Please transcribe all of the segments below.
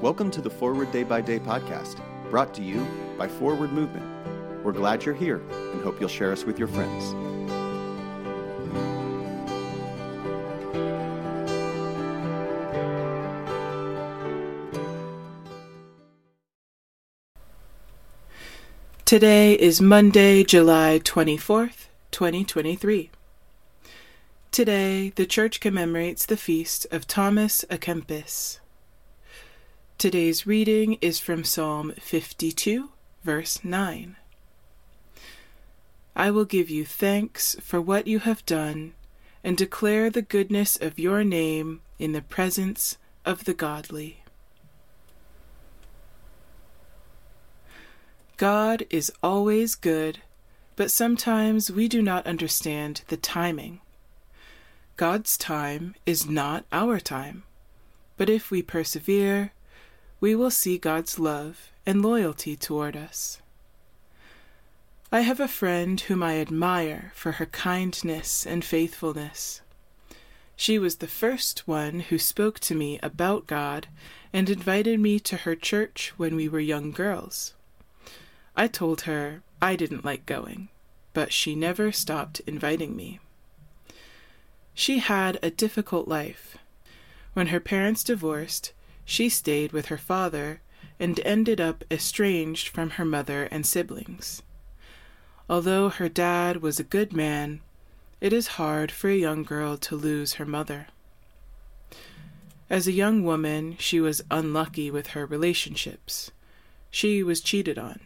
Welcome to the Forward Day by Day podcast, brought to you by Forward Movement. We're glad you're here and hope you'll share us with your friends. Today is Monday, July 24th, 2023. Today, the church commemorates the feast of Thomas à Kempis. Today's reading is from Psalm 52, verse 9. I will give you thanks for what you have done and declare the goodness of your name in the presence of the godly. God is always good, but sometimes we do not understand the timing. God's time is not our time, but if we persevere, we will see God's love and loyalty toward us. I have a friend whom I admire for her kindness and faithfulness. She was the first one who spoke to me about God and invited me to her church when we were young girls. I told her I didn't like going, but she never stopped inviting me. She had a difficult life. When her parents divorced, she stayed with her father and ended up estranged from her mother and siblings. Although her dad was a good man, it is hard for a young girl to lose her mother. As a young woman, she was unlucky with her relationships. She was cheated on.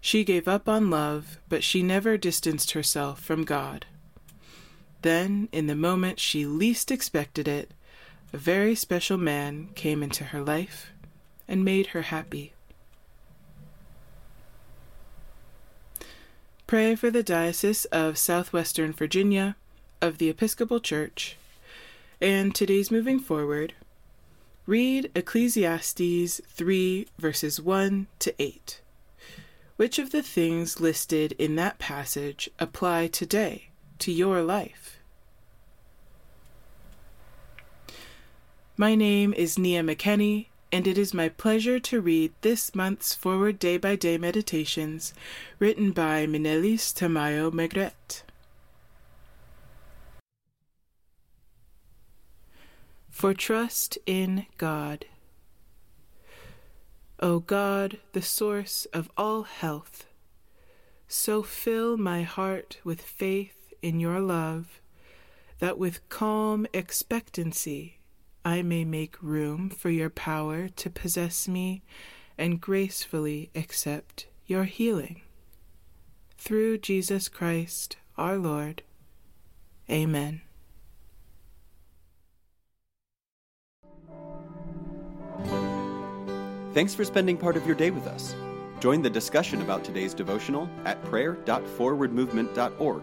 She gave up on love, but she never distanced herself from God. Then, in the moment she least expected it, a very special man came into her life and made her happy. Pray for the Diocese of Southwestern Virginia of the Episcopal Church. And today's moving forward, read Ecclesiastes 3 verses 1 to 8. Which of the things listed in that passage apply today to your life? My name is Nia McKenney, and it is my pleasure to read this month's Forward Day by Day Meditations written by Minelis Tamayo Megret. For trust in God. O God, the source of all health, so fill my heart with faith in your love, that with calm expectancy I may make room for your power to possess me and gracefully accept your healing. Through Jesus Christ our Lord. Amen. Thanks for spending part of your day with us. Join the discussion about today's devotional at prayer.forwardmovement.org,